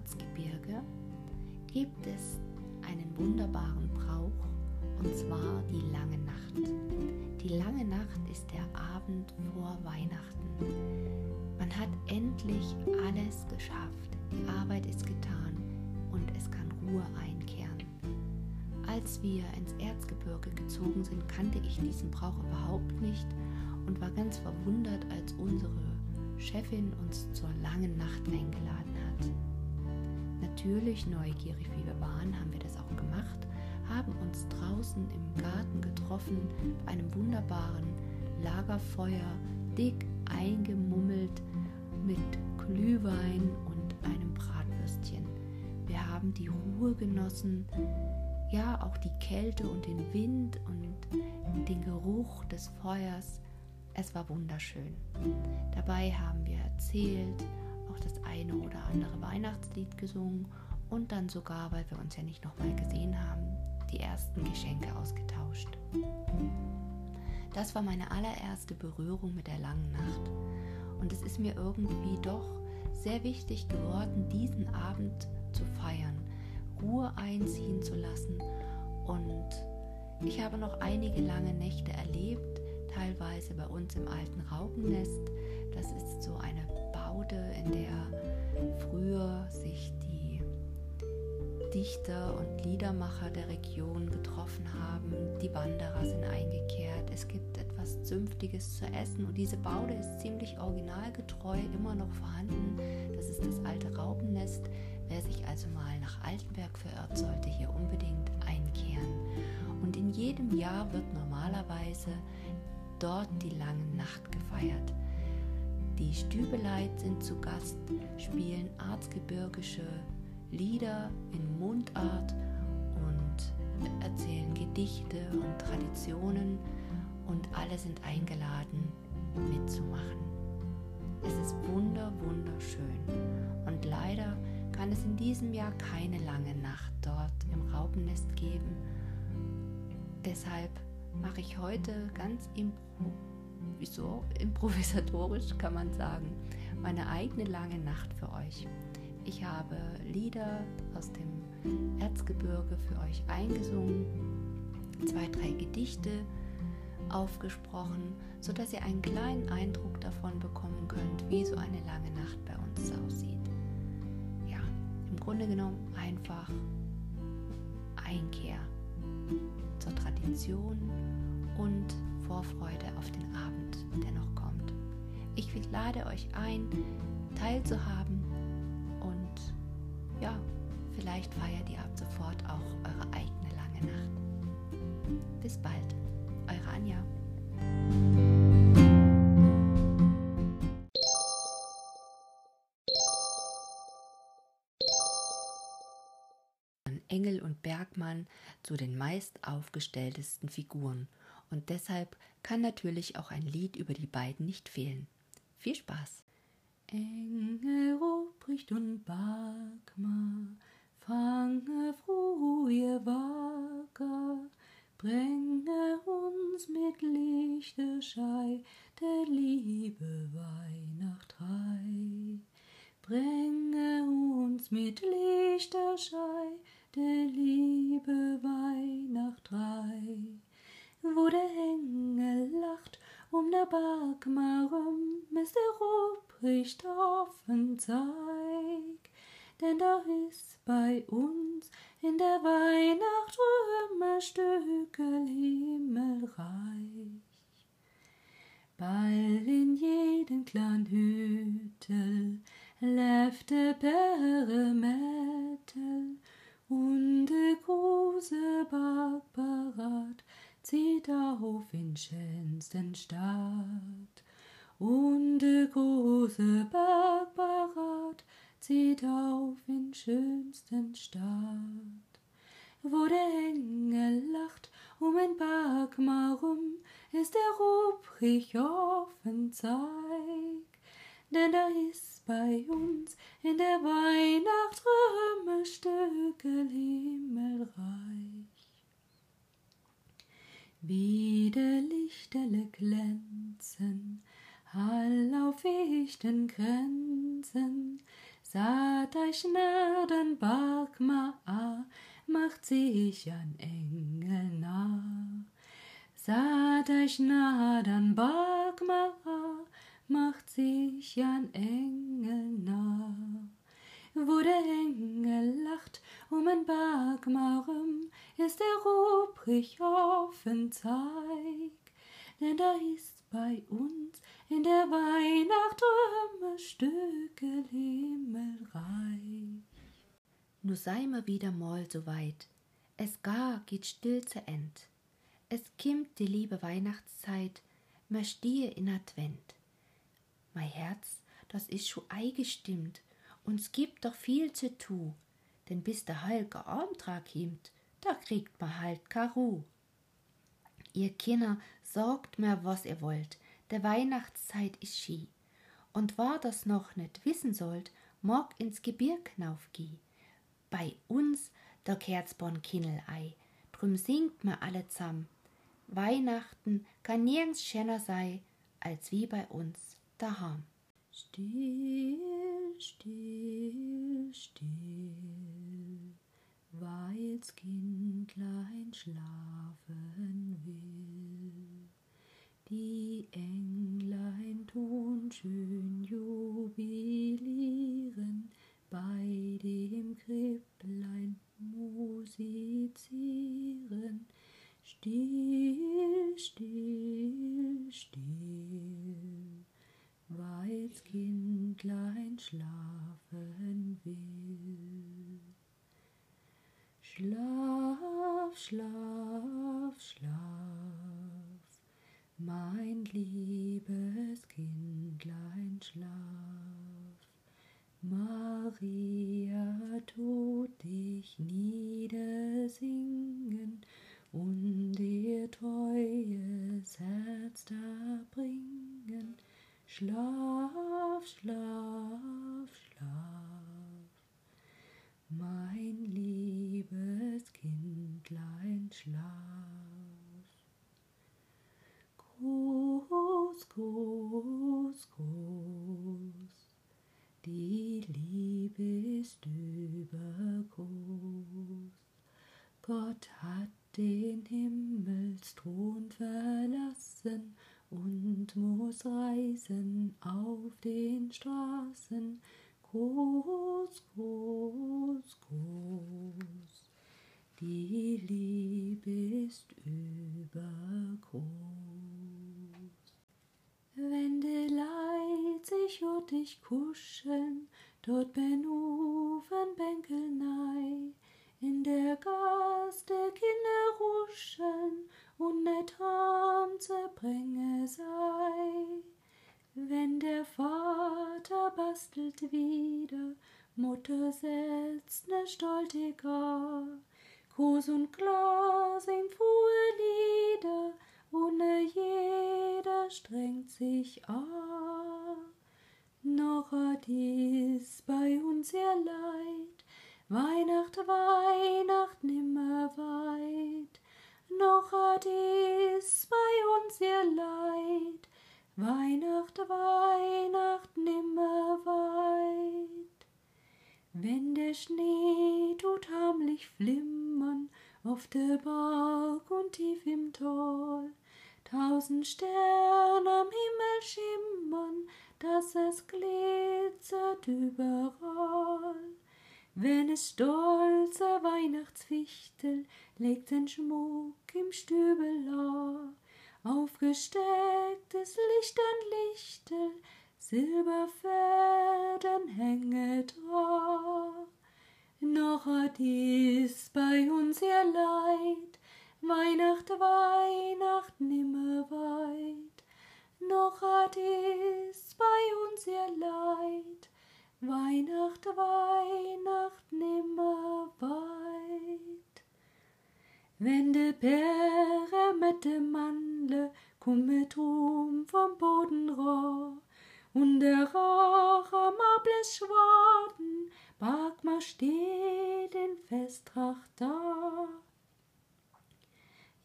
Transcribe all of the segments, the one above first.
Erzgebirge gibt es einen wunderbaren Brauch und zwar die lange Nacht. Die lange Nacht ist der Abend vor Weihnachten. Man hat endlich alles geschafft. Die Arbeit ist getan und es kann Ruhe einkehren. Als wir ins Erzgebirge gezogen sind, kannte ich diesen Brauch überhaupt nicht und war ganz verwundert, als unsere Chefin uns zur langen Nacht eingeladen. Natürlich neugierig wie wir waren, haben wir das auch gemacht, haben uns draußen im Garten getroffen, bei einem wunderbaren Lagerfeuer, dick eingemummelt mit Glühwein und einem Bratwürstchen. Wir haben die Ruhe genossen, ja auch die Kälte und den Wind und den Geruch des Feuers. Es war wunderschön. Dabei haben wir erzählt, auch das eine oder andere Weihnachtslied gesungen und dann sogar, weil wir uns ja nicht nochmal gesehen haben, die ersten Geschenke ausgetauscht. Das war meine allererste Berührung mit der langen Nacht. Und es ist mir irgendwie doch sehr wichtig geworden, diesen Abend zu feiern, Ruhe einziehen zu lassen. Und ich habe noch einige lange Nächte erlebt, teilweise bei uns im alten Raubennest. Das ist so eine Baude, in der früher sich die Dichter und Liedermacher der Region getroffen haben. Die Wanderer sind eingekehrt. Es gibt etwas Zünftiges zu essen und diese Baude ist ziemlich originalgetreu immer noch vorhanden. Das ist das alte Raubennest. Wer sich also mal nach Altenberg verirrt, sollte hier unbedingt einkehren. Und in jedem Jahr wird normalerweise dort die lange Nacht gefeiert. Die Stübeleit sind zu Gast, spielen arzgebirgische Lieder in Mundart und erzählen Gedichte und Traditionen und alle sind eingeladen mitzumachen. Es ist wunder, wunderschön und leider kann es in diesem Jahr keine lange Nacht dort im Raubennest geben. Deshalb mache ich heute ganz impro wieso improvisatorisch kann man sagen, meine eigene lange Nacht für euch. Ich habe Lieder aus dem Erzgebirge für euch eingesungen, zwei, drei Gedichte aufgesprochen, sodass ihr einen kleinen Eindruck davon bekommen könnt, wie so eine lange Nacht bei uns aussieht. Ja, im Grunde genommen einfach Einkehr zur Tradition und Vorfreude auf den Abend, der noch kommt. Ich lade euch ein, teilzuhaben und ja, vielleicht feiert ihr ab sofort auch eure eigene lange Nacht. Bis bald, eure Anja. Engel und Bergmann zu den meist aufgestelltesten Figuren und deshalb kann natürlich auch ein Lied über die beiden nicht fehlen. Viel Spaß! Engel, Ruprecht und Bagmar, fange froh ihr Wager, bringe uns mit Lichterschei der Liebe Weihnacht reih. Bringe uns mit Lichterschei der Liebe Weihnacht reih wo der Engel lacht um der Bergmar rum, ist der Ruprecht offen zeig. Denn da ist bei uns in der Weihnacht Römerstückel himmelreich. Bald in jeden kleinen Hütel läfte Peremettel schönsten Stadt. Und der große Bergbarat zieht auf in schönsten Stadt. Wo der Engel lacht um ein Bergmar rum, ist der Rubrich offen zeig. Denn da ist bei Grenzen, saht euch nah macht sich an Engel nah. Saht euch dann Bagmara macht sich an Engel nah. Wo der Engel lacht um ein Bagmarem, ist der Rubrich offen zeig, denn da ist bei uns in der Weihnacht Römer Stücke Himmelreich. Nu sei mir wieder mal so weit, es gar geht still zu End. Es kimmt die liebe Weihnachtszeit, mir stehe in Advent. Mein Herz, das ist scho eingestimmt, uns gibt doch viel zu tu, denn bis der Halke Armtrag himt, da kriegt ma halt Karu. Ihr Kinder, sorgt mir, was ihr wollt, der Weihnachtszeit ist schi. Und war das noch nicht wissen sollt, morg ins Gebirg hnaufgeh. Bei uns, der Kerzborn Kinnelei, drum singt mir alle zamm. Weihnachten kann nirgends schöner sei, als wie bei uns daheim. Still, still, still, weil's Kindlein schlafen will. Die Englein tun schön jubilieren, bei dem Kripplein musizieren. Still, still, still, weil's Kindlein schlafen will. Schlaf, schlaf, schlaf, mein liebes Kindlein, schlaf. Maria tut dich niedersingen und ihr treues Herz darbringen. Schlaf, schlaf, schlaf, mein liebes Kindlein, schlaf. Groß, groß, groß, die Liebe ist übergroß. Gott hat den Himmelsthron verlassen und muss reisen auf den Straßen. Groß, groß, groß, die Liebe ist übergroß. Wenn de Leid sich und dich kuscheln, dort ben Ufen Bänkel nei, in der Gaste Kinder ruscheln und net Arm zerbringe sei. Wenn der Vater bastelt wieder, Mutter setzt ne stoltiger, Gruß und Klar singt frohe Lieder, ohne jeder strengt sich an. Noch hat is bei uns ihr Leid, Weihnacht, Weihnacht nimmer weit, noch hat is bei uns ihr Leid, Weihnacht, Weihnacht nimmer weit. Wenn der Schnee tut heimlich flimmern auf der Berg und tief im Tal, tausend Sterne am Himmel schimmern, dass es glitzert überall. Wenn es stolze Weihnachtswichtel legt den Schmuck im Stübelar, aufgestecktes Licht an Lichtel, Silberfäden hänge dran. Wenn de Bäre mit dem Mandle kummet rum vom Bodenrohr und der Rauch am Ables Schwaden, Bagma steht in Festtracht da.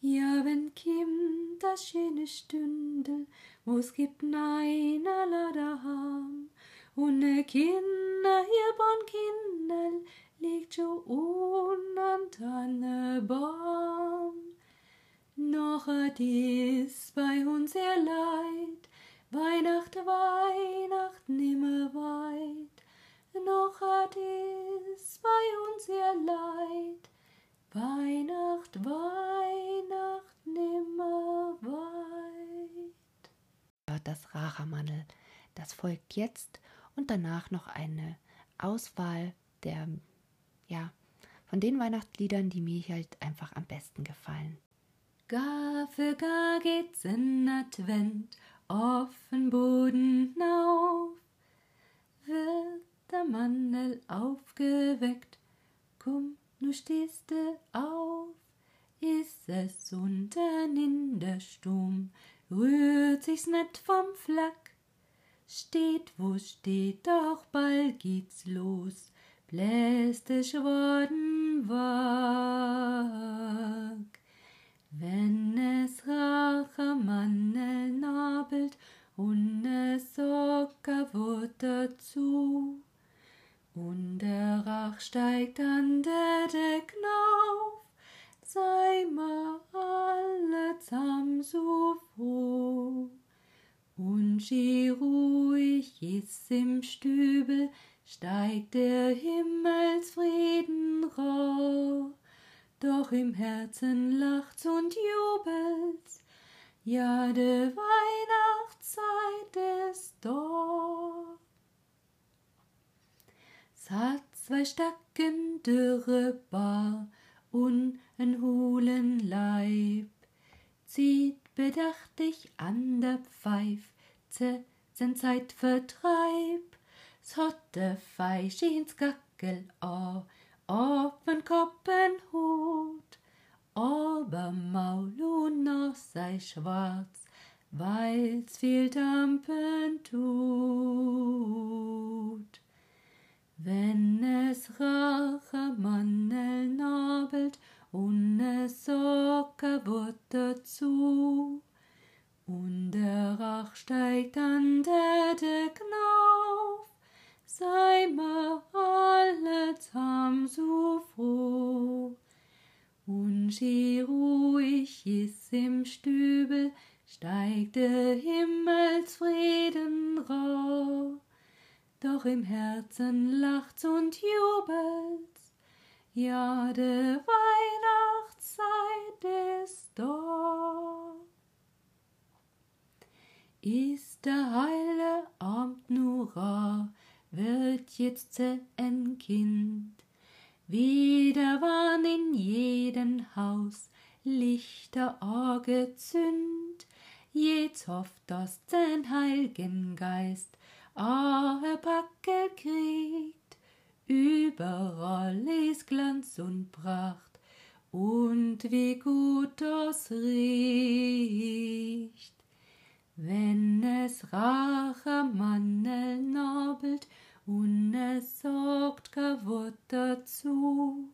Ja, wenn kimmt das schöne Stündel, wo's gibt neinerlei daheim, und ne Kinder, Noch et is bei uns sehr leid, Weihnacht, Weihnacht nimmer weit. Noch et is bei uns sehr leid, Weihnacht, Weihnacht nimmer weit. Das Rachermannel, das folgt jetzt und danach noch eine Auswahl der, ja, von den Weihnachtsliedern, die mir halt einfach am besten gefallen. Gar für gar geht's in Advent auf den Boden hinauf, wird der Mandel aufgeweckt, komm, nu stehst du auf, ist es unten in der Sturm, rührt sich's net vom Flack, steht, wo steht, doch bald geht's los, bläst es Schwaden wag. Wenn es Rachermannel nabelt und es Socker wird dazu, und der Rach steigt an der Deck auf, sei ma alle zusammen so froh. Und schi ruhig ist im Stübel, steigt der Himmelsfrieden rau. Doch im Herzen lacht's und jubelt's, ja, de Weihnachtszeit ist da. S hat zwei Stacken dürre Bar und en hohlen Leib, zieht bedachtig an der Pfeif, ze sen Zeitvertreib, s hat de Feisch ins Gackel a, Open Koppen Hut, Obermaul und noch sei schwarz, weil's viel Dampen tut. Wenn es Rachermannel nabelt und es Socker wird dazu, und der Rach steigt an der Deck auf, sei ma alle zusammen so froh. Und ruhig is im Stübel, steigt der Himmelsfrieden rau. Doch im Herzen lacht's und jubelt's, ja, de Weihnachtszeit ist da. Ist der heile Abend nur rar, wird jetzt ein Kind. Wieder waren in jedem Haus Lichter angezündt, jetzt hofft, dass den Heiligen Geist a Packe kriegt. Überall ist Glanz und Pracht, und wie gut das riecht. Wenn es Rachermannel nabelt und es sorgt gar Wort dazu,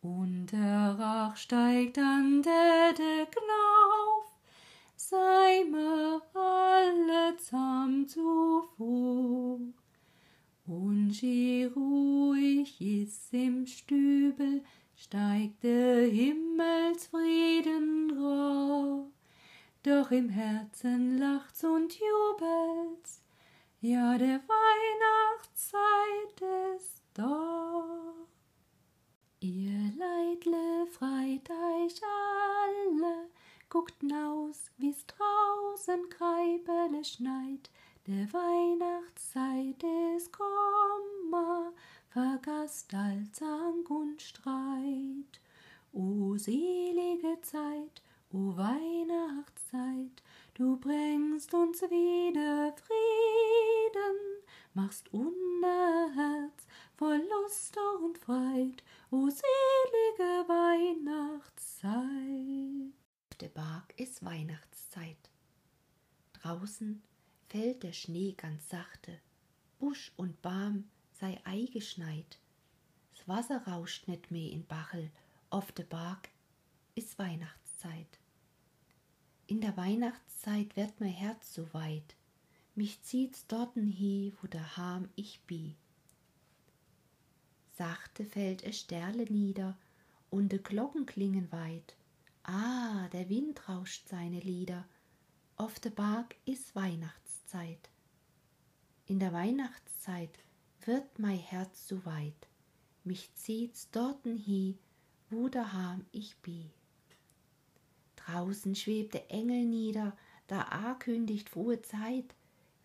und der Rach steigt an der Deck auf, sei mir alle zusammen zu froh. Und schi ruhig ist im Stübel, steigt der Himmelsfrieden rau. Doch im Herzen Kreibele schneit, der Weihnachtszeit ist komma, vergasst all Zank und Streit. O selige Zeit, o Weihnachtszeit, du bringst uns wieder Frieden, machst unser Herz voll Lust und Freit, o selige Weihnachtszeit. Der Bark ist Weihnachtszeit. Draußen fällt der Schnee ganz sachte, Busch und Baum sei eingeschneit. Das Wasser rauscht nicht mehr in Bachel, auf der Bark ist Weihnachtszeit. In der Weihnachtszeit wird mein Herz so weit, mich zieht's dorten hi, wo der Harm ich bi. Sachte fällt es Sterle nieder, und de Glocken klingen weit. Ah, der Wind rauscht seine Lieder, auf de Barg is Weihnachtszeit. In der Weihnachtszeit wird mei Herz so weit, mich zieht's dorten hie, wo daheim ich bi. Draußen schwebt der Engel nieder, da a kündigt frohe Zeit,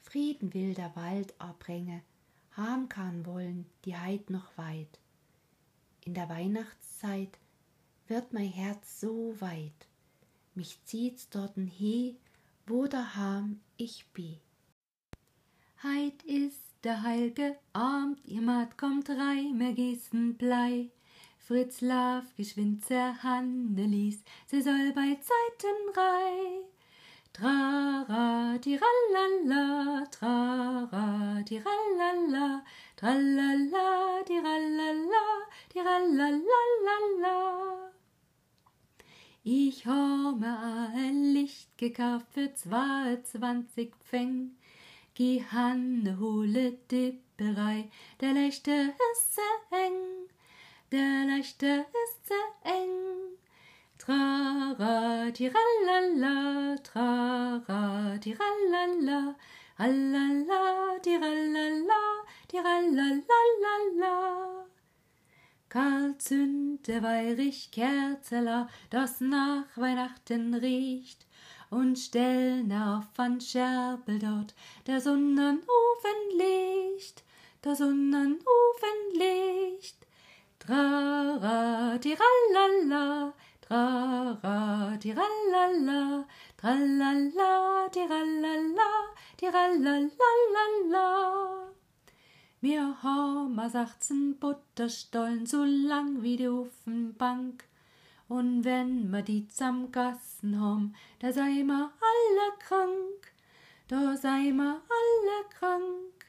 Frieden will der Wald erbringe, haben kann wollen die Heid noch weit. In der Weihnachtszeit wird mein Herz so weit, mich zieht's dorten he, wo daheim ich bi. Heid ist der heilge Abend, ihr Mat kommt rei, mehr gießen Blei. Fritz Lauf geschwind zer Hande ließ, sie soll bei Zeiten rei. Trara, tiralala, trara, tiralala, tralala, tiralala, tiralalalala. Ich habe ein Licht gekauft für zweiundzwanzig Pfeng. Geh Hande hole Dipperei, der Leichte ist sehr eng, der Leichte ist sehr eng. Trara, tiralala, trara, tiralala, alala, tiralala, tiralalalala. Karl zünd der Weirich Kerzeler, das nach Weihnachten riecht, und stellen auf an Scherpel dort der Sonnenofen Licht, der Sonnenofen Licht. Trara, tiralala, trara, tiralala, tralala, tiralala, tiralalalala. Mir hammer sachzen Butterstollen so lang wie die Ofenbank, und wenn ma die zam Gassen hom, da sei ma alle krank, da sei ma alle krank.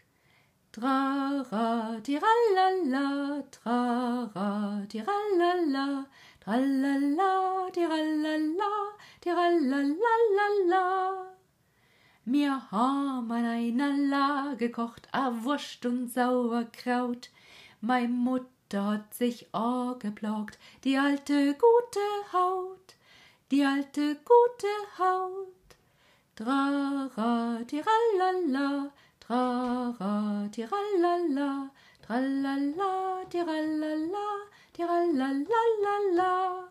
Trara, tiralala, trara, tiralala, tralala, tiralala, tiralalalala. Mir haben an einer Lage gekocht, a Wurst und Sauerkraut. Mein Mutter hat sich angeplagt, die alte gute Haut, die alte gute Haut. Trara, tiralala, trara, tiralala, tralala, tiralala, tiralalalala.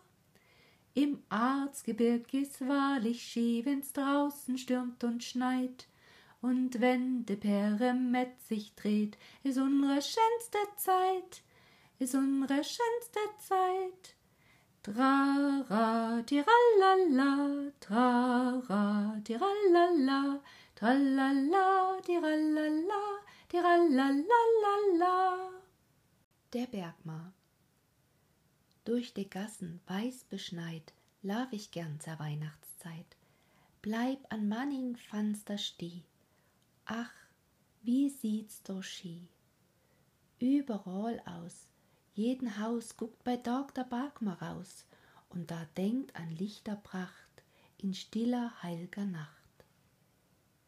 Im Arzgebirg ist wahrlich schie, wenn's draußen stürmt und schneit. Und wenn de Peremett sich dreht, is unsere schönste Zeit, is unsere schönste Zeit. Trara, tiralala, trara, tiralala, tralala, tiralala, tiralalalala. Der Bergmar durch die Gassen weiß beschneit, lauf ich gern zur Weihnachtszeit. Bleib an manning Fenster steh. Ach, wie sieht's do schie. Überall aus, jeden Haus guckt bei Dr. Barkmar raus, und da denkt an Lichterpracht in stiller, heilger Nacht.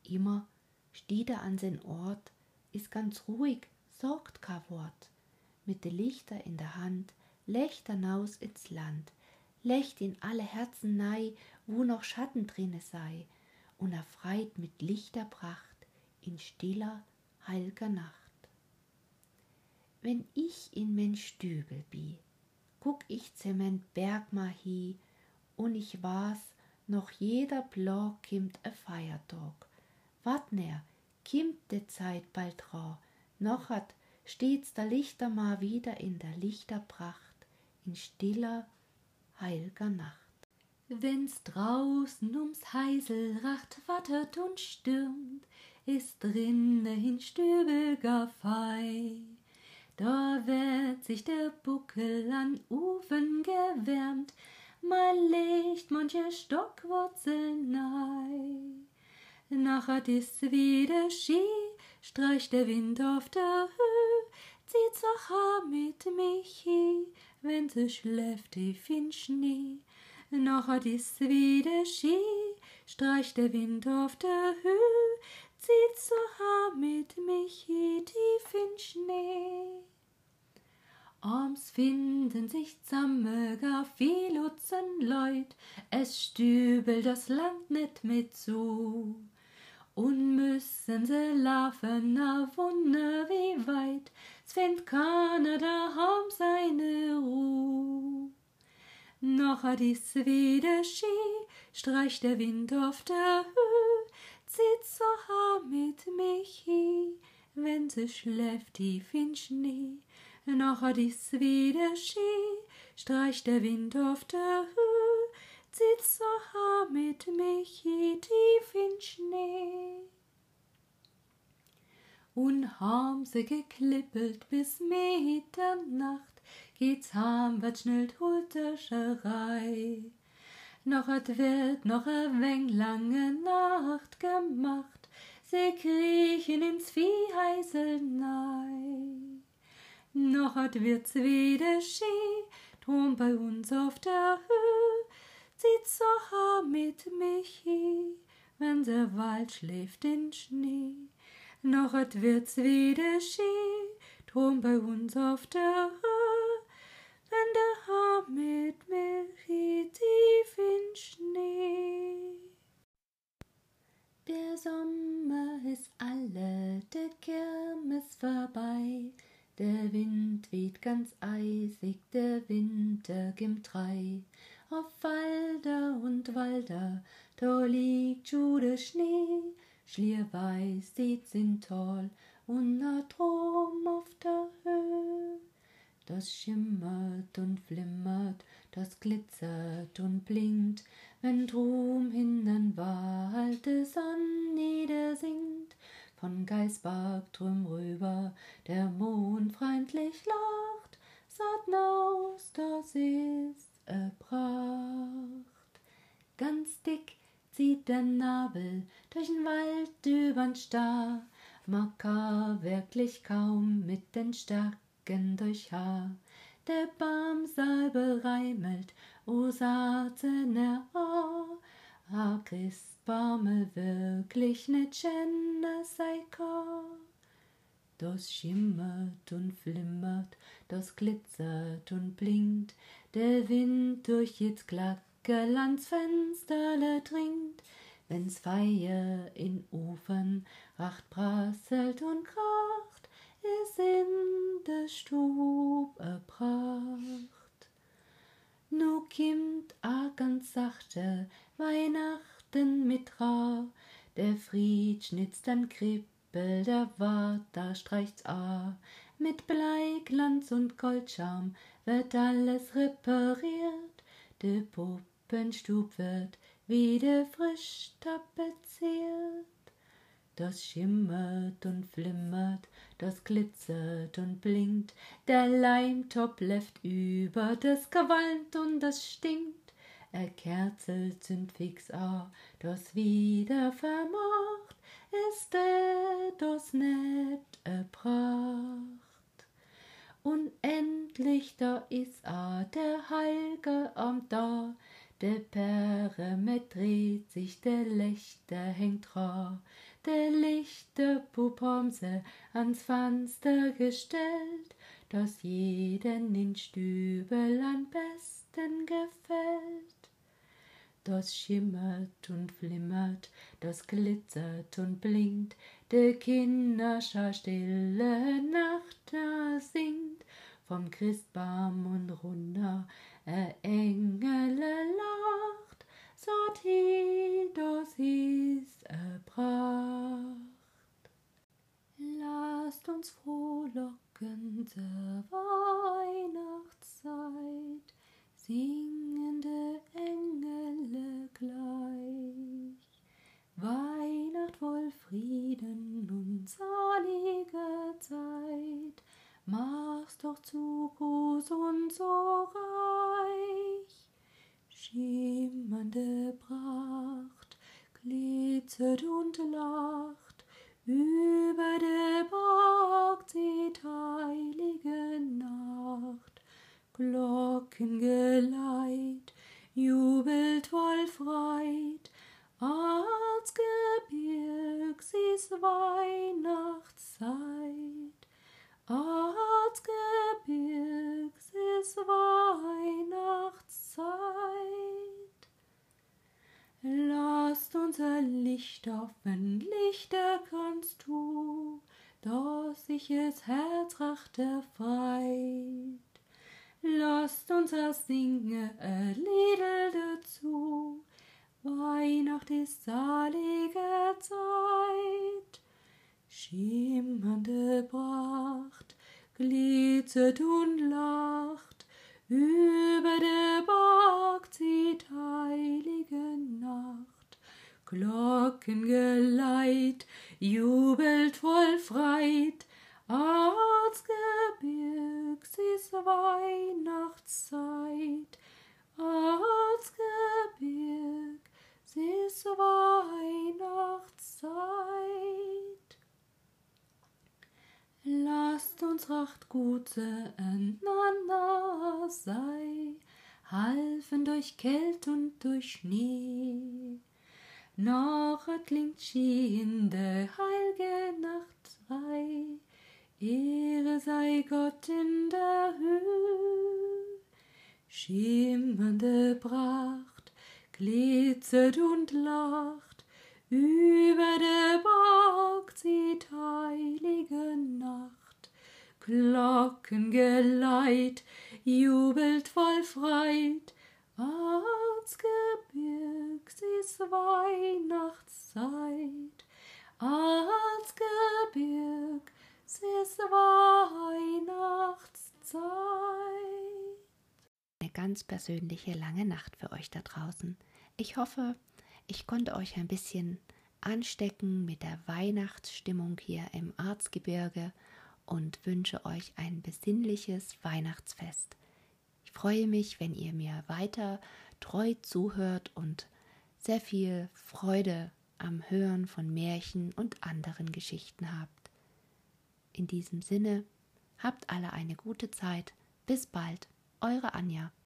Immer steht er an sen Ort, ist ganz ruhig, sorgt ka Wort, mit de Lichter in der Hand, lecht hinaus ins Land, lecht in alle Herzen nei, wo noch Schatten drinne sei, und erfreit mit lichter Pracht in stiller, heilger Nacht. Wenn ich in men Stübel bi, guck ich zement Bergma hi, und ich was, noch jeder Block kimmt a Feiertag. Wat ner, kimmt de Zeit bald ra, noch hat stets der Lichter mal wieder in der Lichterpracht in stiller, heilger Nacht. Wenn's draußen ums Heiselracht wattert und stürmt, ist drinne in Stübel gar fei. Da wird sich der Buckel an Ufen gewärmt, mal legt manche Stockwurzel nei. Nachher ist wieder Ski, streicht der Wind auf der Höhe, zieht's auch mit Michi, wenn sie schläft tief in Schnee. Nachher ist wieder Ski, streicht der Wind auf der Höhe, zieht so mit Michi tief in Schnee. Arms finden sich zamme gar viel Leut, es stübelt das Land net mit zu. Und müssen se laufen, na Wunder wie weit, s find keiner daheim seine Ruh. Noch hat is wieder Ski, streicht der Wind auf der Höhe, zieht so haar mit mich hi, wenn se schläft tief in Schnee. Noch hat is wieder Ski, streicht der Wind auf der Höhe, haar mit mich hi, tief in Schnee. Und haben sie geklippelt bis Mitternacht, geht's ham, wat schnellt Hulterscherei. Noch et wird noch a weng lange Nacht gemacht, sie kriechen ins Viehheisel nei. Noch et wird's wieder Ski, drum bei uns auf der Höhe, zieht so haar mit Michi, wenn der Wald schläft in Schnee. Noch et wird's wieder Ski, drum bei uns auf der Höhe, durch den Wald übern Star, mag Kar wirklich kaum mit den Stärken durch Haar. Der Baumsalbe reimelt, o Saatener A, a Christbaume wirklich net schenne sei Kar. Das schimmert und flimmert, das glitzert und blinkt, der Wind durch jetzt Glackerlands Fensterle dringt, wenn's Feier in Ofen racht, prasselt und kracht, is in der Stub a Pracht. Nu kimmt a ganz sachte Weihnachten mit Ra, der Fried schnitzt an Krippel, der Wart, da streicht's a. Mit Bleiglanz und Goldscham wird alles repariert, der Puppenstub wird wieder frisch tapeziert. Das schimmert und flimmert, das glitzert und blinkt, der Leimtopf läuft über, das gewalmt und das stinkt. Er kerzelt sind fix a, das wieder vermacht, ist er das net e Pracht. Und endlich da is a der Heilge am da, der Perimet dreht sich, der Lächter hängt ra, der lichte Pupomse ans Fenster gestellt, das jeden in Stübel am besten gefällt. Das schimmert und flimmert, das glitzert und blinkt, der Kinderschar stille Nacht singt, vom Christbaum und runter a Engele lacht, hi, das ist a Pracht. Lasst uns frohlocken zur Weihnachtszeit, singende Engele gleich. Weihnacht voll Frieden und saliger Zeit, mach's doch zu groß und so reich. Schimmernde Pracht glitzert und lacht, über der Burg Wenn Lichter kannst du, dass sich es Herzracht erfreit. Lasst uns das singe ein Liedl dazu, Weihnacht ist salige Zeit. Schimmernde Pracht glitzert und lacht, über der Berg zieht heilige Nacht. Glockengeleit jubelt voll Freit, Arzgebirgs ist Weihnachtszeit, Arzgebirg, ist Weihnachtszeit. Lasst uns recht gut glitzert und lacht, über der Berg zieht heilige Nacht. Glockengeleit jubelt voll Freit, als Gebirgs ist Weihnachtszeit, als Gebirg ist Weihnachtszeit. Eine ganz persönliche lange Nacht für euch da draußen. Ich hoffe, ich konnte euch ein bisschen anstecken mit der Weihnachtsstimmung hier im Arzgebirge und wünsche euch ein besinnliches Weihnachtsfest. Ich freue mich, wenn ihr mir weiter treu zuhört und sehr viel Freude am Hören von Märchen und anderen Geschichten habt. In diesem Sinne, habt alle eine gute Zeit. Bis bald, eure Anja.